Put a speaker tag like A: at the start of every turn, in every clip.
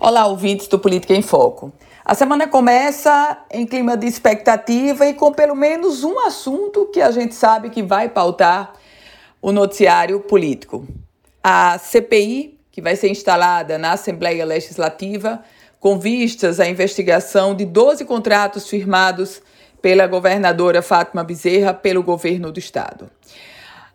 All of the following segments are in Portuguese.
A: Olá, ouvintes do Política em Foco. A semana começa em clima de expectativa e com pelo menos um assunto que a gente sabe que vai pautar o noticiário político. A CPI, que vai ser instalada na Assembleia Legislativa, com vistas à investigação de 12 contratos firmados pela governadora Fátima Bezerra pelo governo do estado.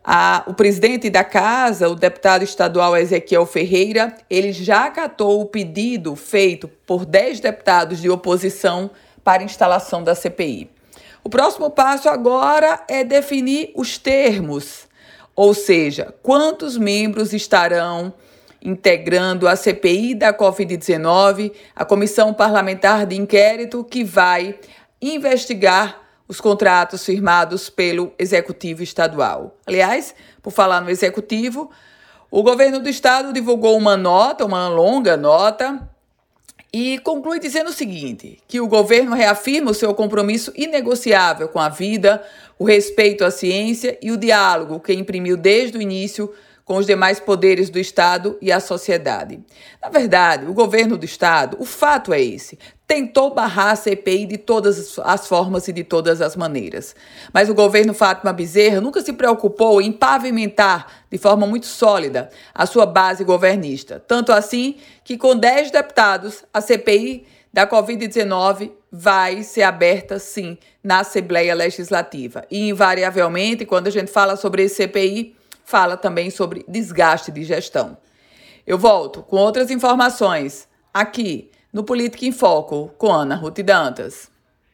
A: A, o presidente da casa, o deputado estadual Ezequiel Ferreira, ele já acatou o pedido feito por 10 deputados de oposição para instalação da CPI. O próximo passo agora é definir os termos, ou seja, quantos membros estarão integrando a CPI da Covid-19, a comissão parlamentar de inquérito que vai investigar os contratos firmados pelo Executivo Estadual. Aliás, por falar no Executivo, o governo do Estado divulgou uma nota, uma longa nota, e conclui dizendo o seguinte: que o governo reafirma o seu compromisso inegociável com a vida, o respeito à ciência e o diálogo que imprimiu desde o início com os demais poderes do Estado e a sociedade. Na verdade, o governo do Estado, o fato é esse, tentou barrar a CPI de todas as formas e de todas as maneiras. Mas o governo Fátima Bezerra nunca se preocupou em pavimentar de forma muito sólida a sua base governista. Tanto assim que, com 10 deputados, a CPI da Covid-19 vai ser aberta, sim, na Assembleia Legislativa. E, invariavelmente, quando a gente fala sobre esse CPI, fala também sobre desgaste de gestão. Eu volto com outras informações aqui no Política em Foco com Ana Ruth Dantas.